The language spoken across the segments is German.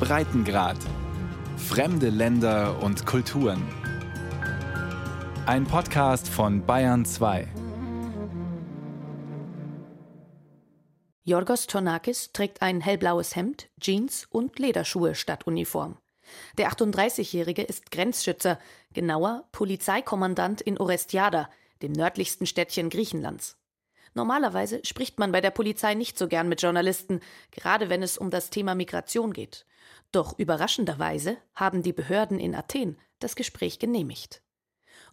Breitengrad. Fremde Länder und Kulturen. Ein Podcast von Bayern 2. Jorgos Tornakis trägt ein hellblaues Hemd, Jeans und Lederschuhe statt Uniform. Der 38-Jährige ist Grenzschützer, genauer Polizeikommandant in Orestiada, dem nördlichsten Städtchen Griechenlands. Normalerweise spricht man bei der Polizei nicht so gern mit Journalisten, gerade wenn es um das Thema Migration geht. Doch überraschenderweise haben die Behörden in Athen das Gespräch genehmigt.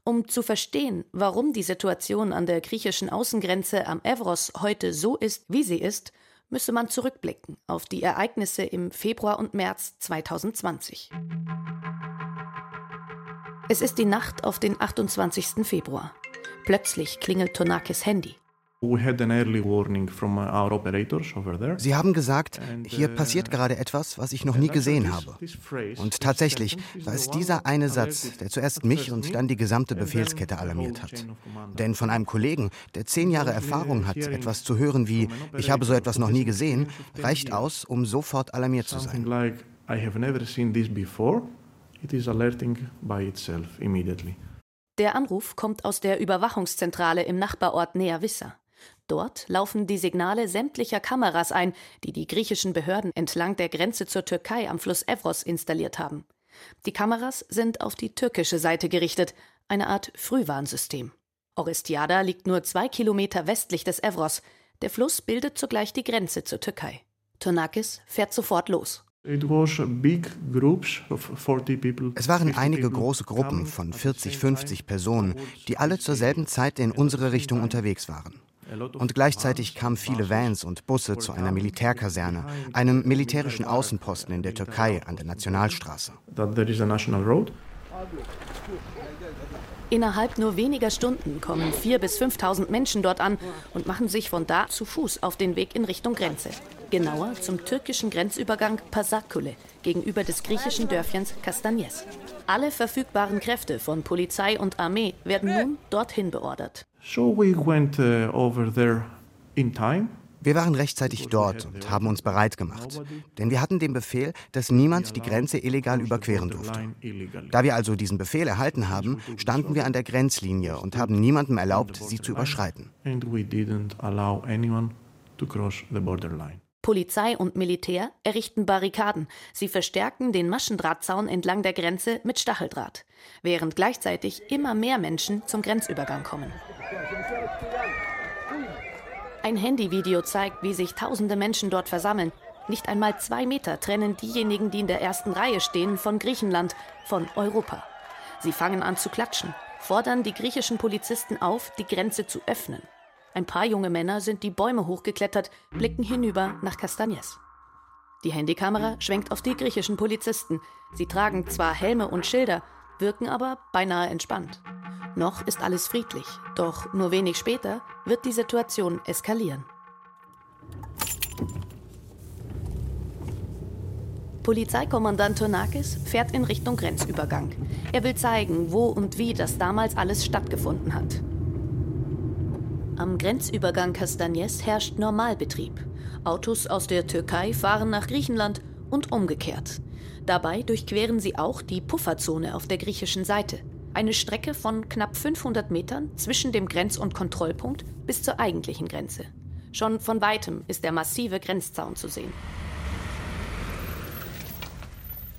Um zu verstehen, warum die Situation an der griechischen Außengrenze am Evros heute so ist, wie sie ist, müsse man zurückblicken auf die Ereignisse im Februar und März 2020. Es ist die Nacht auf den 28. Februar. Plötzlich klingelt Tonakis Handy. Uh, Sie haben gesagt, hier uh, passiert gerade etwas, was ich noch nie gesehen habe. Und tatsächlich war es dieser eine Satz, der zuerst mich und dann die gesamte Befehlskette alarmiert hat. Denn von einem Kollegen, der zehn Jahre Erfahrung hat, etwas zu hören wie, ich habe so etwas noch nie gesehen, reicht aus, um sofort alarmiert zu sein. Der Anruf kommt aus der Überwachungszentrale im Nachbarort Nea Vissa. Dort laufen die Signale sämtlicher Kameras ein, die die griechischen Behörden entlang der Grenze zur Türkei am Fluss Evros installiert haben. Die Kameras sind auf die türkische Seite gerichtet, eine Art Frühwarnsystem. Orestiada liegt nur zwei Kilometer westlich des Evros. Der Fluss bildet zugleich die Grenze zur Türkei. Tonakis fährt sofort los. Es waren einige große Gruppen von 40, 50 Personen, die alle zur selben Zeit in unsere Richtung unterwegs waren. Und gleichzeitig kamen viele Vans und Busse zu einer Militärkaserne, einem militärischen Außenposten in der Türkei an der Nationalstraße. Innerhalb nur weniger Stunden kommen 4.000 bis 5.000 Menschen dort an und machen sich von da zu Fuß auf den Weg in Richtung Grenze. Genauer zum türkischen Grenzübergang Pasakule gegenüber des griechischen Dörfchens Kastanyes. Alle verfügbaren Kräfte von Polizei und Armee werden nun dorthin beordert. So we went uh, over there in time. Wir waren rechtzeitig dort und haben uns bereit gemacht, denn wir hatten den Befehl, dass niemand die Grenze illegal überqueren durfte. Da wir also diesen Befehl erhalten haben, standen wir an der Grenzlinie und haben niemandem erlaubt, sie zu überschreiten. Polizei und Militär errichten Barrikaden. Sie verstärken den Maschendrahtzaun entlang der Grenze mit Stacheldraht, während gleichzeitig immer mehr Menschen zum Grenzübergang kommen. Ein Handyvideo zeigt, wie sich tausende Menschen dort versammeln. Nicht einmal zwei Meter trennen diejenigen, die in der ersten Reihe stehen, von Griechenland, von Europa. Sie fangen an zu klatschen, fordern die griechischen Polizisten auf, die Grenze zu öffnen. Ein paar junge Männer sind die Bäume hochgeklettert, blicken hinüber nach Castagnes. Die Handykamera schwenkt auf die griechischen Polizisten. Sie tragen zwar Helme und Schilder, wirken aber beinahe entspannt. Noch ist alles friedlich, doch nur wenig später wird die Situation eskalieren. Polizeikommandant Tonakis fährt in Richtung Grenzübergang. Er will zeigen, wo und wie das damals alles stattgefunden hat. Am Grenzübergang Castagnes herrscht Normalbetrieb. Autos aus der Türkei fahren nach Griechenland und umgekehrt. Dabei durchqueren sie auch die Pufferzone auf der griechischen Seite. Eine Strecke von knapp 500 Metern zwischen dem Grenz- und Kontrollpunkt bis zur eigentlichen Grenze. Schon von weitem ist der massive Grenzzaun zu sehen.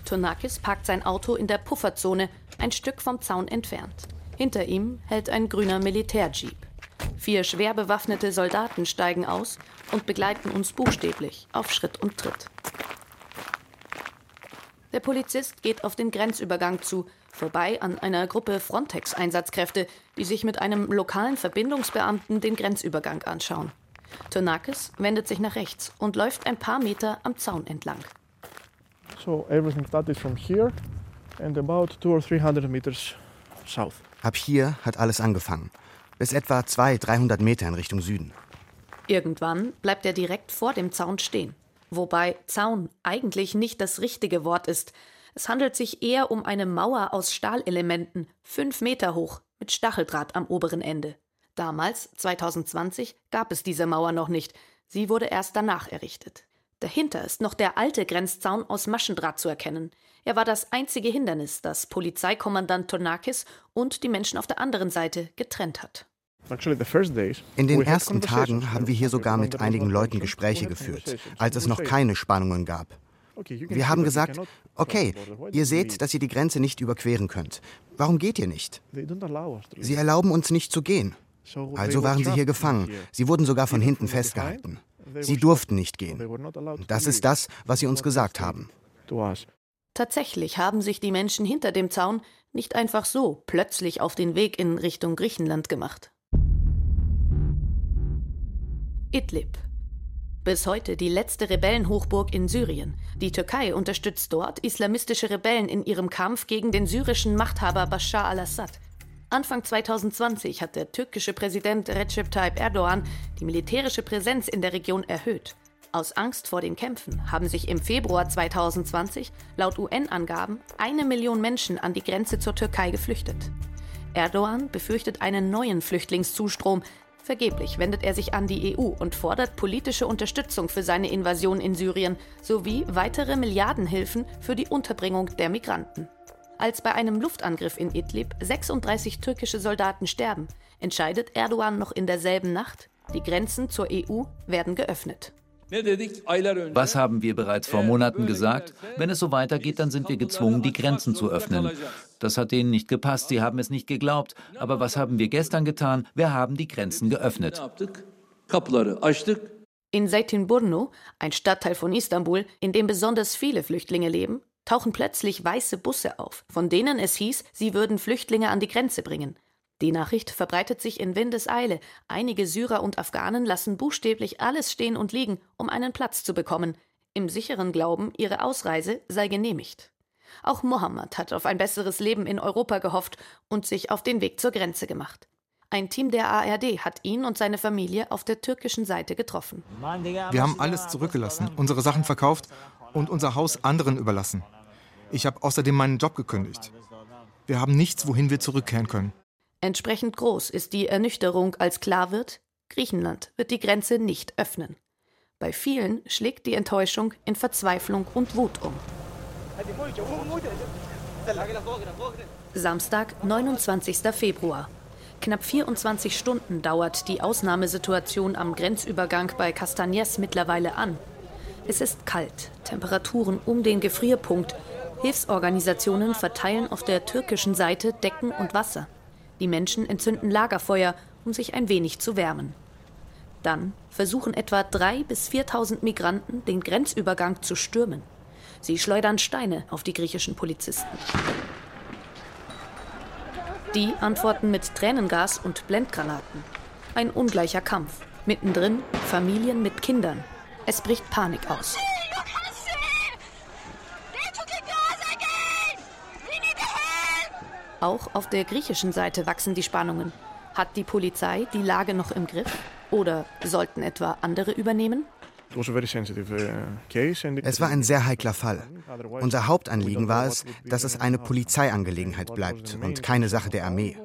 Tonakis parkt sein Auto in der Pufferzone, ein Stück vom Zaun entfernt. Hinter ihm hält ein grüner Militärjeep. Vier schwer bewaffnete Soldaten steigen aus und begleiten uns buchstäblich auf Schritt und Tritt. Der Polizist geht auf den Grenzübergang zu, vorbei an einer Gruppe Frontex-Einsatzkräfte, die sich mit einem lokalen Verbindungsbeamten den Grenzübergang anschauen. Tonakis wendet sich nach rechts und läuft ein paar Meter am Zaun entlang. So everything started from here and about two or three hundred meters south. Ab hier hat alles angefangen. Bis etwa 200, 300 Meter in Richtung Süden. Irgendwann bleibt er direkt vor dem Zaun stehen. Wobei Zaun eigentlich nicht das richtige Wort ist. Es handelt sich eher um eine Mauer aus Stahlelementen, fünf Meter hoch, mit Stacheldraht am oberen Ende. Damals, 2020, gab es diese Mauer noch nicht. Sie wurde erst danach errichtet. Dahinter ist noch der alte Grenzzaun aus Maschendraht zu erkennen. Er war das einzige Hindernis, das Polizeikommandant Tonakis und die Menschen auf der anderen Seite getrennt hat. In den ersten Tagen haben wir hier sogar mit einigen Leuten Gespräche geführt, als es noch keine Spannungen gab. Wir haben gesagt, okay, ihr seht, dass ihr die Grenze nicht überqueren könnt. Warum geht ihr nicht? Sie erlauben uns nicht zu gehen. Also waren sie hier gefangen. Sie wurden sogar von hinten festgehalten. Sie durften nicht gehen. Das ist das, was sie uns gesagt haben. Tatsächlich haben sich die Menschen hinter dem Zaun nicht einfach so plötzlich auf den Weg in Richtung Griechenland gemacht. Idlib. Bis heute die letzte Rebellenhochburg in Syrien. Die Türkei unterstützt dort islamistische Rebellen in ihrem Kampf gegen den syrischen Machthaber Bashar al-Assad. Anfang 2020 hat der türkische Präsident Recep Tayyip Erdogan die militärische Präsenz in der Region erhöht. Aus Angst vor den Kämpfen haben sich im Februar 2020 laut UN-Angaben eine Million Menschen an die Grenze zur Türkei geflüchtet. Erdogan befürchtet einen neuen Flüchtlingszustrom, Vergeblich wendet er sich an die EU und fordert politische Unterstützung für seine Invasion in Syrien sowie weitere Milliardenhilfen für die Unterbringung der Migranten. Als bei einem Luftangriff in Idlib 36 türkische Soldaten sterben, entscheidet Erdogan noch in derselben Nacht, die Grenzen zur EU werden geöffnet. Was haben wir bereits vor Monaten gesagt? Wenn es so weitergeht, dann sind wir gezwungen, die Grenzen zu öffnen. Das hat denen nicht gepasst, sie haben es nicht geglaubt. Aber was haben wir gestern getan? Wir haben die Grenzen geöffnet. In Zeytinburnu, ein Stadtteil von Istanbul, in dem besonders viele Flüchtlinge leben, tauchen plötzlich weiße Busse auf, von denen es hieß, sie würden Flüchtlinge an die Grenze bringen. Die Nachricht verbreitet sich in Windeseile. Einige Syrer und Afghanen lassen buchstäblich alles stehen und liegen, um einen Platz zu bekommen, im sicheren Glauben, ihre Ausreise sei genehmigt. Auch Mohammed hat auf ein besseres Leben in Europa gehofft und sich auf den Weg zur Grenze gemacht. Ein Team der ARD hat ihn und seine Familie auf der türkischen Seite getroffen. Wir haben alles zurückgelassen, unsere Sachen verkauft und unser Haus anderen überlassen. Ich habe außerdem meinen Job gekündigt. Wir haben nichts, wohin wir zurückkehren können. Entsprechend groß ist die Ernüchterung, als klar wird, Griechenland wird die Grenze nicht öffnen. Bei vielen schlägt die Enttäuschung in Verzweiflung und Wut um. Samstag, 29. Februar. Knapp 24 Stunden dauert die Ausnahmesituation am Grenzübergang bei Castagnes mittlerweile an. Es ist kalt, Temperaturen um den Gefrierpunkt. Hilfsorganisationen verteilen auf der türkischen Seite Decken und Wasser. Die Menschen entzünden Lagerfeuer, um sich ein wenig zu wärmen. Dann versuchen etwa 3.000 bis 4.000 Migranten, den Grenzübergang zu stürmen. Sie schleudern Steine auf die griechischen Polizisten. Die antworten mit Tränengas und Blendgranaten. Ein ungleicher Kampf. Mittendrin Familien mit Kindern. Es bricht Panik aus. Auch auf der griechischen Seite wachsen die Spannungen. Hat die Polizei die Lage noch im Griff? Oder sollten etwa andere übernehmen? Uh, es war ein sehr heikler Fall. Unser Hauptanliegen war es, dass es eine Polizeiangelegenheit bleibt und keine Sache der Armee.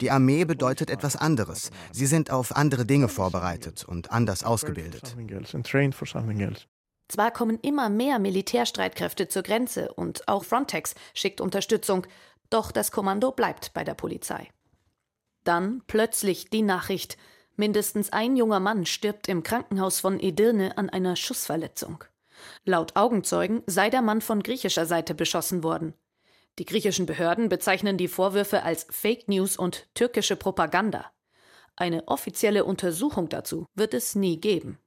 Die Armee bedeutet etwas anderes. Sie sind auf andere Dinge vorbereitet und anders ausgebildet. Zwar kommen immer mehr Militärstreitkräfte zur Grenze und auch Frontex schickt Unterstützung, doch das Kommando bleibt bei der Polizei. Dann plötzlich die Nachricht, mindestens ein junger Mann stirbt im Krankenhaus von Edirne an einer Schussverletzung. Laut Augenzeugen sei der Mann von griechischer Seite beschossen worden. Die griechischen Behörden bezeichnen die Vorwürfe als Fake News und türkische Propaganda. Eine offizielle Untersuchung dazu wird es nie geben.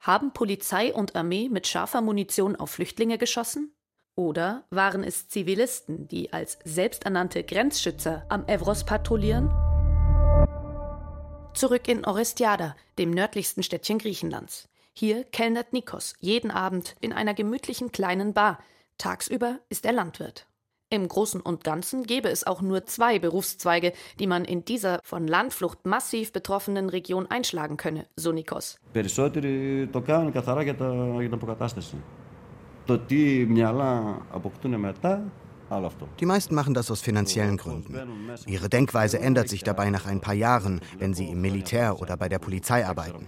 Haben Polizei und Armee mit scharfer Munition auf Flüchtlinge geschossen? Oder waren es Zivilisten, die als selbsternannte Grenzschützer am Evros patrouillieren? Zurück in Orestiada, dem nördlichsten Städtchen Griechenlands. Hier kellnert Nikos jeden Abend in einer gemütlichen kleinen Bar. Tagsüber ist er Landwirt. Im Großen und Ganzen gäbe es auch nur zwei Berufszweige, die man in dieser von Landflucht massiv betroffenen Region einschlagen könne, so Nikos. Περισσότεροι το κάνουν καθαρά για, τα, για την αποκατάσταση. Το τι μυαλά αποκτούν μετά die meisten machen das aus finanziellen Gründen. Ihre Denkweise ändert sich dabei nach ein paar Jahren, wenn sie im Militär oder bei der Polizei arbeiten.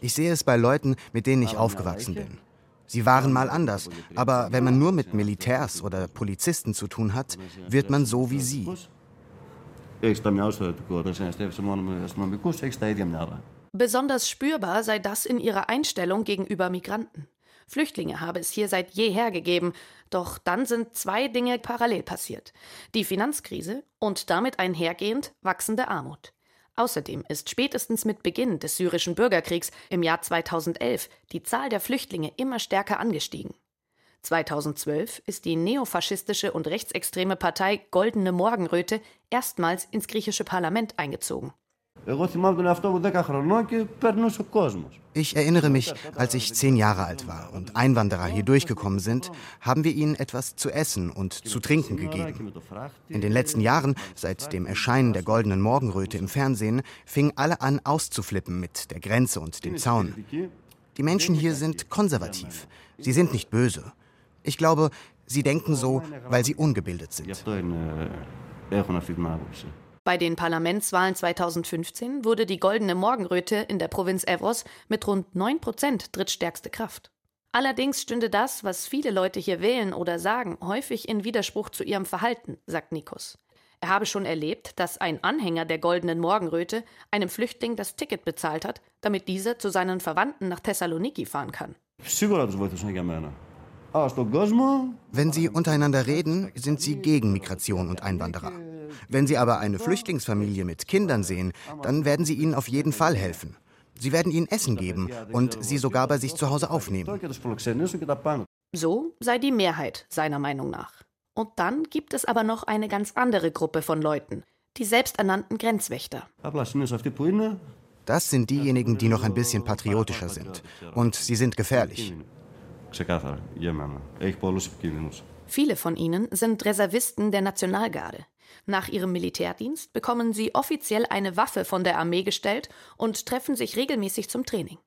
Ich sehe es bei Leuten, mit denen ich aufgewachsen bin. Sie waren mal anders, aber wenn man nur mit Militärs oder Polizisten zu tun hat, wird man so wie sie. Besonders spürbar sei das in ihrer Einstellung gegenüber Migranten. Flüchtlinge habe es hier seit jeher gegeben, doch dann sind zwei Dinge parallel passiert. Die Finanzkrise und damit einhergehend wachsende Armut. Außerdem ist spätestens mit Beginn des syrischen Bürgerkriegs im Jahr 2011 die Zahl der Flüchtlinge immer stärker angestiegen. 2012 ist die neofaschistische und rechtsextreme Partei Goldene Morgenröte erstmals ins griechische Parlament eingezogen. Ich erinnere mich, als ich zehn Jahre alt war und Einwanderer hier durchgekommen sind, haben wir ihnen etwas zu essen und zu trinken gegeben. In den letzten Jahren, seit dem Erscheinen der goldenen Morgenröte im Fernsehen, fingen alle an auszuflippen mit der Grenze und dem Zaun. Die Menschen hier sind konservativ. Sie sind nicht böse. Ich glaube, sie denken so, weil sie ungebildet sind. Bei den Parlamentswahlen 2015 wurde die Goldene Morgenröte in der Provinz Evros mit rund 9 Prozent drittstärkste Kraft. Allerdings stünde das, was viele Leute hier wählen oder sagen, häufig in Widerspruch zu ihrem Verhalten, sagt Nikos. Er habe schon erlebt, dass ein Anhänger der Goldenen Morgenröte einem Flüchtling das Ticket bezahlt hat, damit dieser zu seinen Verwandten nach Thessaloniki fahren kann. Wenn sie untereinander reden, sind sie gegen Migration und Einwanderer. Wenn Sie aber eine Flüchtlingsfamilie mit Kindern sehen, dann werden Sie ihnen auf jeden Fall helfen. Sie werden ihnen Essen geben und sie sogar bei sich zu Hause aufnehmen. So sei die Mehrheit seiner Meinung nach. Und dann gibt es aber noch eine ganz andere Gruppe von Leuten, die selbsternannten Grenzwächter. Das sind diejenigen, die noch ein bisschen patriotischer sind. Und sie sind gefährlich. Viele von ihnen sind Reservisten der Nationalgarde. Nach ihrem Militärdienst bekommen sie offiziell eine Waffe von der Armee gestellt und treffen sich regelmäßig zum Training.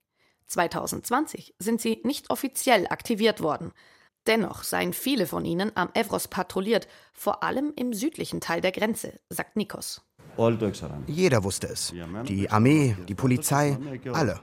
2020 sind sie nicht offiziell aktiviert worden. Dennoch seien viele von ihnen am Evros patrouilliert, vor allem im südlichen Teil der Grenze, sagt Nikos. Jeder wusste es. Die Armee, die Polizei, alle.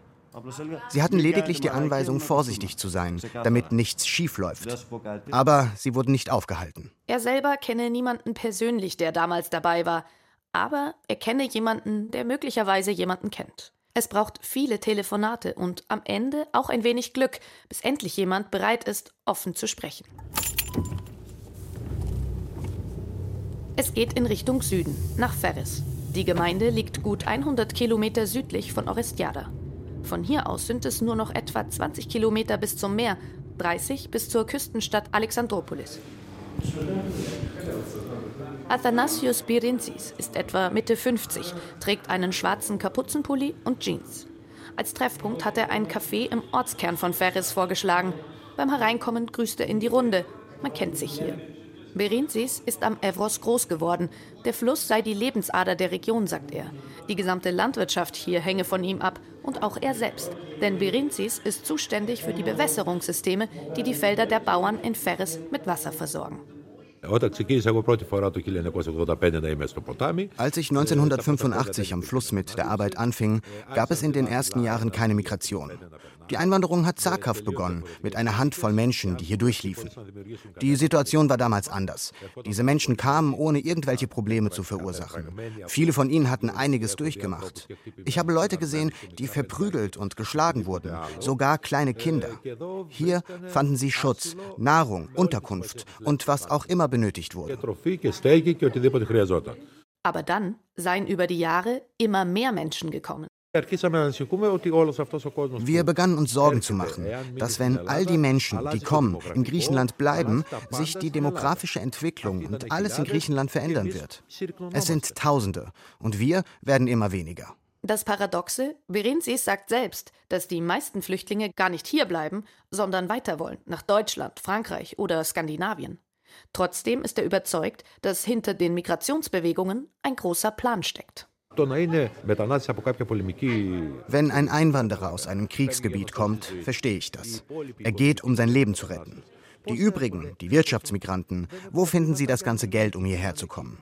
Sie hatten lediglich die Anweisung, vorsichtig zu sein, damit nichts schiefläuft. Aber sie wurden nicht aufgehalten. Er selber kenne niemanden persönlich, der damals dabei war, aber er kenne jemanden, der möglicherweise jemanden kennt. Es braucht viele Telefonate und am Ende auch ein wenig Glück, bis endlich jemand bereit ist, offen zu sprechen. Es geht in Richtung Süden, nach Ferris. Die Gemeinde liegt gut 100 Kilometer südlich von Orestiada. Von hier aus sind es nur noch etwa 20 Kilometer bis zum Meer, 30 bis zur Küstenstadt Alexandropolis. Athanasios Birinzis ist etwa Mitte 50, trägt einen schwarzen Kapuzenpulli und Jeans. Als Treffpunkt hat er ein Café im Ortskern von Ferris vorgeschlagen. Beim Hereinkommen grüßt er in die Runde. Man kennt sich hier. Berinzis ist am Evros groß geworden. Der Fluss sei die Lebensader der Region, sagt er. Die gesamte Landwirtschaft hier hänge von ihm ab und auch er selbst. Denn Berinzis ist zuständig für die Bewässerungssysteme, die die Felder der Bauern in Ferris mit Wasser versorgen. Als ich 1985 am Fluss mit der Arbeit anfing, gab es in den ersten Jahren keine Migration. Die Einwanderung hat zaghaft begonnen, mit einer Handvoll Menschen, die hier durchliefen. Die Situation war damals anders. Diese Menschen kamen, ohne irgendwelche Probleme zu verursachen. Viele von ihnen hatten einiges durchgemacht. Ich habe Leute gesehen, die verprügelt und geschlagen wurden, sogar kleine Kinder. Hier fanden sie Schutz, Nahrung, Unterkunft und was auch immer benötigt wurde. Aber dann seien über die Jahre immer mehr Menschen gekommen. Wir begannen uns Sorgen zu machen, dass wenn all die Menschen, die kommen, in Griechenland bleiben, sich die demografische Entwicklung und alles in Griechenland verändern wird. Es sind Tausende und wir werden immer weniger. Das Paradoxe, Berenzis sagt selbst, dass die meisten Flüchtlinge gar nicht hier bleiben, sondern weiter wollen, nach Deutschland, Frankreich oder Skandinavien. Trotzdem ist er überzeugt, dass hinter den Migrationsbewegungen ein großer Plan steckt. Wenn ein Einwanderer aus einem Kriegsgebiet kommt, verstehe ich das. Er geht, um sein Leben zu retten. Die übrigen, die Wirtschaftsmigranten, wo finden sie das ganze Geld, um hierher zu kommen?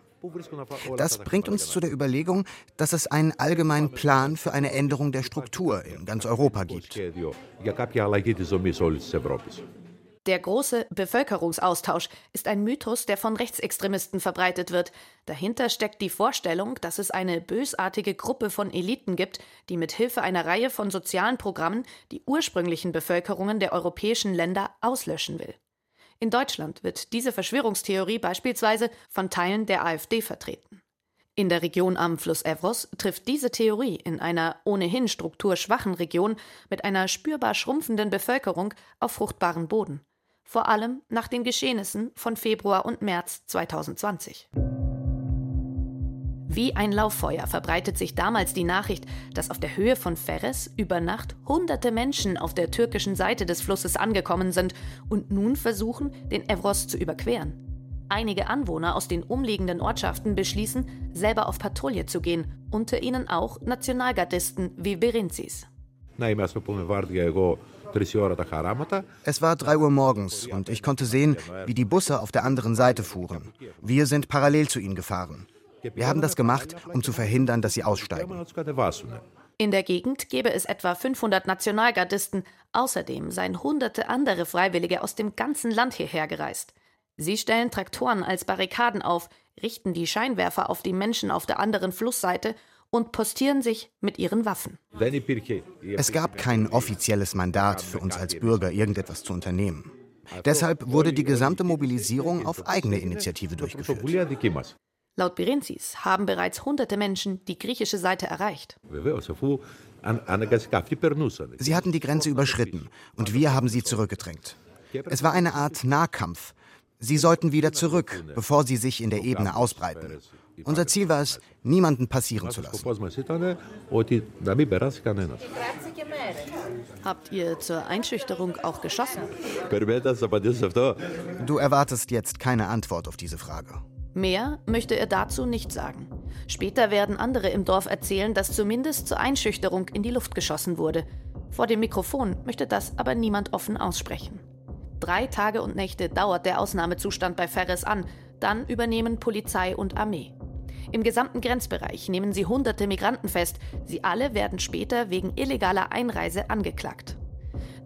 Das bringt uns zu der Überlegung, dass es einen allgemeinen Plan für eine Änderung der Struktur in ganz Europa gibt. Der große Bevölkerungsaustausch ist ein Mythos, der von Rechtsextremisten verbreitet wird. Dahinter steckt die Vorstellung, dass es eine bösartige Gruppe von Eliten gibt, die mit Hilfe einer Reihe von sozialen Programmen die ursprünglichen Bevölkerungen der europäischen Länder auslöschen will. In Deutschland wird diese Verschwörungstheorie beispielsweise von Teilen der AfD vertreten. In der Region am Fluss Evros trifft diese Theorie in einer ohnehin strukturschwachen Region mit einer spürbar schrumpfenden Bevölkerung auf fruchtbaren Boden vor allem nach den Geschehnissen von Februar und März 2020. Wie ein Lauffeuer verbreitet sich damals die Nachricht, dass auf der Höhe von Ferres über Nacht hunderte Menschen auf der türkischen Seite des Flusses angekommen sind und nun versuchen, den Evros zu überqueren. Einige Anwohner aus den umliegenden Ortschaften beschließen, selber auf Patrouille zu gehen, unter ihnen auch Nationalgardisten wie Berenzis. Es war 3 Uhr morgens und ich konnte sehen, wie die Busse auf der anderen Seite fuhren. Wir sind parallel zu ihnen gefahren. Wir haben das gemacht, um zu verhindern, dass sie aussteigen. In der Gegend gäbe es etwa 500 Nationalgardisten. Außerdem seien hunderte andere Freiwillige aus dem ganzen Land hierher gereist. Sie stellen Traktoren als Barrikaden auf, richten die Scheinwerfer auf die Menschen auf der anderen Flussseite und postieren sich mit ihren Waffen. Es gab kein offizielles Mandat für uns als Bürger, irgendetwas zu unternehmen. Deshalb wurde die gesamte Mobilisierung auf eigene Initiative durchgeführt. Laut Berenzis haben bereits hunderte Menschen die griechische Seite erreicht. Sie hatten die Grenze überschritten und wir haben sie zurückgedrängt. Es war eine Art Nahkampf. Sie sollten wieder zurück, bevor sie sich in der Ebene ausbreiten. Unser Ziel war es, niemanden passieren zu lassen. Habt ihr zur Einschüchterung auch geschossen? Du erwartest jetzt keine Antwort auf diese Frage. Mehr möchte er dazu nicht sagen. Später werden andere im Dorf erzählen, dass zumindest zur Einschüchterung in die Luft geschossen wurde. Vor dem Mikrofon möchte das aber niemand offen aussprechen. Drei Tage und Nächte dauert der Ausnahmezustand bei Ferres an, dann übernehmen Polizei und Armee. Im gesamten Grenzbereich nehmen sie hunderte Migranten fest. Sie alle werden später wegen illegaler Einreise angeklagt.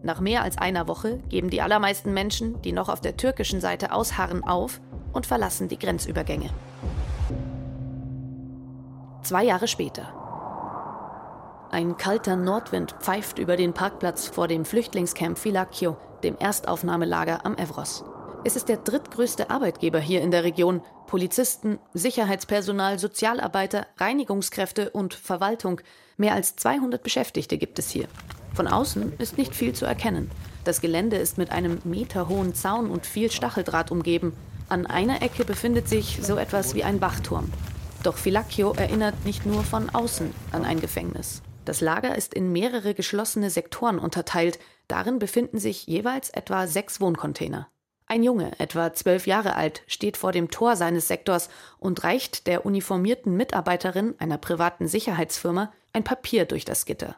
Nach mehr als einer Woche geben die allermeisten Menschen, die noch auf der türkischen Seite ausharren, auf und verlassen die Grenzübergänge. Zwei Jahre später. Ein kalter Nordwind pfeift über den Parkplatz vor dem Flüchtlingscamp Filakio, dem Erstaufnahmelager am Evros. Es ist der drittgrößte Arbeitgeber hier in der Region. Polizisten, Sicherheitspersonal, Sozialarbeiter, Reinigungskräfte und Verwaltung. Mehr als 200 Beschäftigte gibt es hier. Von außen ist nicht viel zu erkennen. Das Gelände ist mit einem meterhohen Zaun und viel Stacheldraht umgeben. An einer Ecke befindet sich so etwas wie ein Wachturm. Doch Filacchio erinnert nicht nur von außen an ein Gefängnis. Das Lager ist in mehrere geschlossene Sektoren unterteilt. Darin befinden sich jeweils etwa sechs Wohncontainer. Ein Junge, etwa zwölf Jahre alt, steht vor dem Tor seines Sektors und reicht der uniformierten Mitarbeiterin einer privaten Sicherheitsfirma ein Papier durch das Gitter.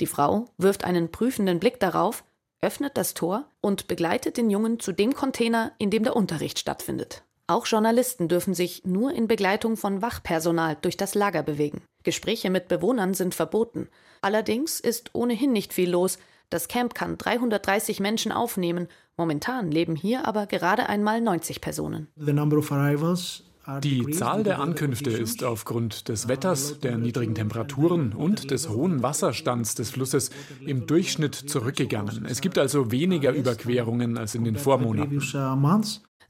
Die Frau wirft einen prüfenden Blick darauf, öffnet das Tor und begleitet den Jungen zu dem Container, in dem der Unterricht stattfindet. Auch Journalisten dürfen sich nur in Begleitung von Wachpersonal durch das Lager bewegen. Gespräche mit Bewohnern sind verboten. Allerdings ist ohnehin nicht viel los, das Camp kann 330 Menschen aufnehmen. Momentan leben hier aber gerade einmal 90 Personen. Die Zahl der Ankünfte ist aufgrund des Wetters, der niedrigen Temperaturen und des hohen Wasserstands des Flusses im Durchschnitt zurückgegangen. Es gibt also weniger Überquerungen als in den Vormonaten.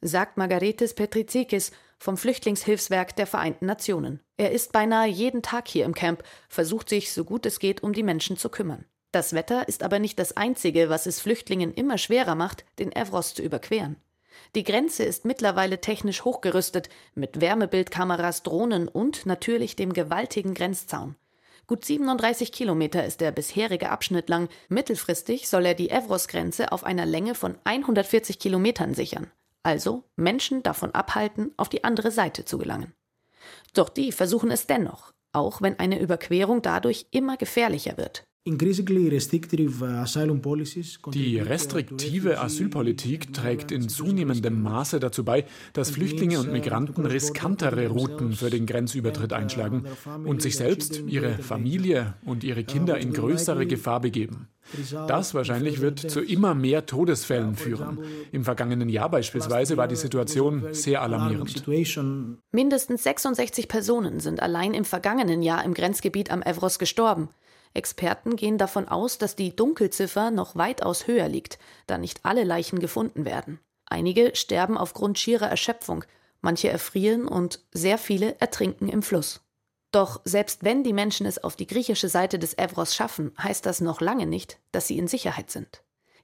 Sagt Margaretis Petrizikis vom Flüchtlingshilfswerk der Vereinten Nationen. Er ist beinahe jeden Tag hier im Camp, versucht sich so gut es geht um die Menschen zu kümmern. Das Wetter ist aber nicht das Einzige, was es Flüchtlingen immer schwerer macht, den Evros zu überqueren. Die Grenze ist mittlerweile technisch hochgerüstet, mit Wärmebildkameras, Drohnen und natürlich dem gewaltigen Grenzzaun. Gut 37 Kilometer ist der bisherige Abschnitt lang. Mittelfristig soll er die Evros-Grenze auf einer Länge von 140 Kilometern sichern. Also Menschen davon abhalten, auf die andere Seite zu gelangen. Doch die versuchen es dennoch, auch wenn eine Überquerung dadurch immer gefährlicher wird. Die restriktive Asylpolitik trägt in zunehmendem Maße dazu bei, dass Flüchtlinge und Migranten riskantere Routen für den Grenzübertritt einschlagen und sich selbst, ihre Familie und ihre Kinder in größere Gefahr begeben. Das wahrscheinlich wird zu immer mehr Todesfällen führen. Im vergangenen Jahr beispielsweise war die Situation sehr alarmierend. Mindestens 66 Personen sind allein im vergangenen Jahr im Grenzgebiet am Evros gestorben. Experten gehen davon aus, dass die Dunkelziffer noch weitaus höher liegt, da nicht alle Leichen gefunden werden. Einige sterben aufgrund schierer Erschöpfung, manche erfrieren und sehr viele ertrinken im Fluss. Doch selbst wenn die Menschen es auf die griechische Seite des Evros schaffen, heißt das noch lange nicht, dass sie in Sicherheit sind.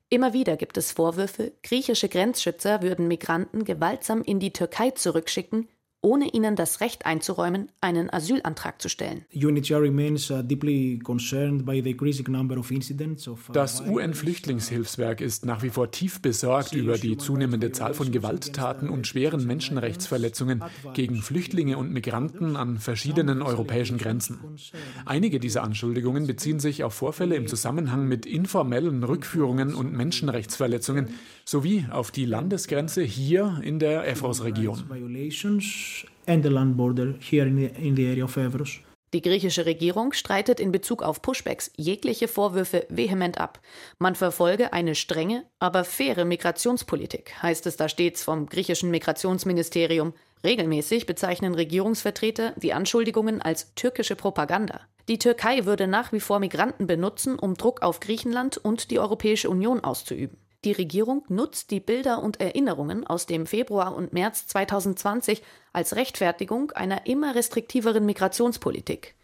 Immer wieder gibt es Vorwürfe, griechische Grenzschützer würden Migranten gewaltsam in die Türkei zurückschicken, ohne ihnen das Recht einzuräumen, einen Asylantrag zu stellen. Das UN-Flüchtlingshilfswerk ist nach wie vor tief besorgt über die zunehmende Zahl von Gewalttaten und schweren Menschenrechtsverletzungen gegen Flüchtlinge und Migranten an verschiedenen europäischen Grenzen. Einige dieser Anschuldigungen beziehen sich auf Vorfälle im Zusammenhang mit informellen Rückführungen und Menschenrechtsverletzungen sowie auf die Landesgrenze hier in der Evros-Region and the land border here in the, in the area of Evros. Die griechische Regierung streitet in Bezug auf Pushbacks jegliche Vorwürfe vehement ab. Man verfolge eine strenge, aber faire Migrationspolitik, heißt es da stets vom griechischen Migrationsministerium. Regelmäßig bezeichnen Regierungsvertreter die Anschuldigungen als türkische Propaganda. Die Türkei würde nach wie vor Migranten benutzen, um Druck auf Griechenland und die Europäische Union auszuüben. Die Regierung nutzt die Bilder und Erinnerungen aus dem Februar und März 2020 als Rechtfertigung einer immer restriktiveren Migrationspolitik.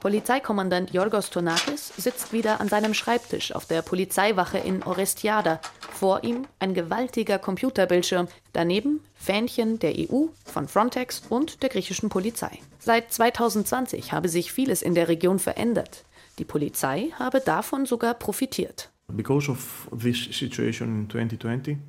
Polizeikommandant Yorgos Tonakis sitzt wieder an seinem Schreibtisch auf der Polizeiwache in Orestiada. Vor ihm ein gewaltiger Computerbildschirm, daneben Fähnchen der EU, von Frontex und der griechischen Polizei. Seit 2020 habe sich vieles in der Region verändert. Die Polizei habe davon sogar profitiert.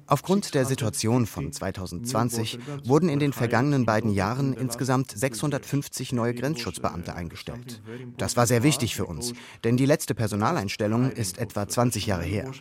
Aufgrund der Situation von 2020 wurden in den vergangenen beiden Jahren insgesamt 650 neue Grenzschutzbeamte eingestellt. Das war sehr wichtig für uns, denn die letzte Personaleinstellung ist etwa 20 Jahre her.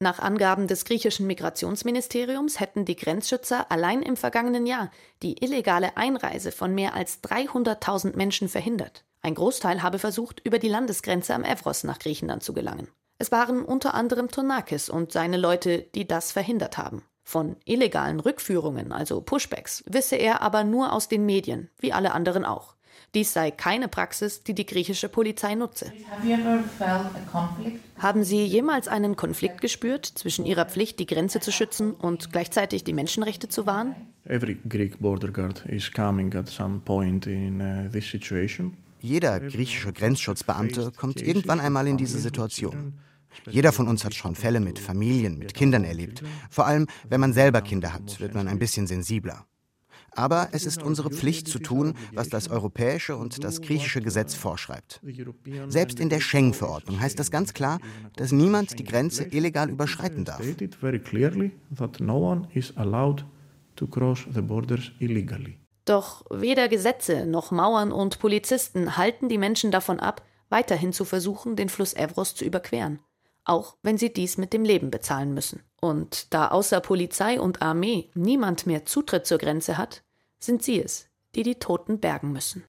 Nach Angaben des griechischen Migrationsministeriums hätten die Grenzschützer allein im vergangenen Jahr die illegale Einreise von mehr als 300.000 Menschen verhindert. Ein Großteil habe versucht, über die Landesgrenze am Evros nach Griechenland zu gelangen. Es waren unter anderem Tonakis und seine Leute, die das verhindert haben. Von illegalen Rückführungen, also Pushbacks, wisse er aber nur aus den Medien, wie alle anderen auch. Dies sei keine Praxis, die die griechische Polizei nutze. Haben Sie jemals einen Konflikt gespürt zwischen Ihrer Pflicht, die Grenze zu schützen und gleichzeitig die Menschenrechte zu wahren? Every Greek border guard is coming at some point in uh, this situation. Jeder griechische Grenzschutzbeamte kommt irgendwann einmal in diese Situation. Jeder von uns hat schon Fälle mit Familien, mit Kindern erlebt. Vor allem, wenn man selber Kinder hat, wird man ein bisschen sensibler. Aber es ist unsere Pflicht zu tun, was das europäische und das griechische Gesetz vorschreibt. Selbst in der Schengen-Verordnung heißt das ganz klar, dass niemand die Grenze illegal überschreiten darf. Doch weder Gesetze noch Mauern und Polizisten halten die Menschen davon ab, weiterhin zu versuchen, den Fluss Evros zu überqueren, auch wenn sie dies mit dem Leben bezahlen müssen. Und da außer Polizei und Armee niemand mehr Zutritt zur Grenze hat, sind sie es, die die Toten bergen müssen.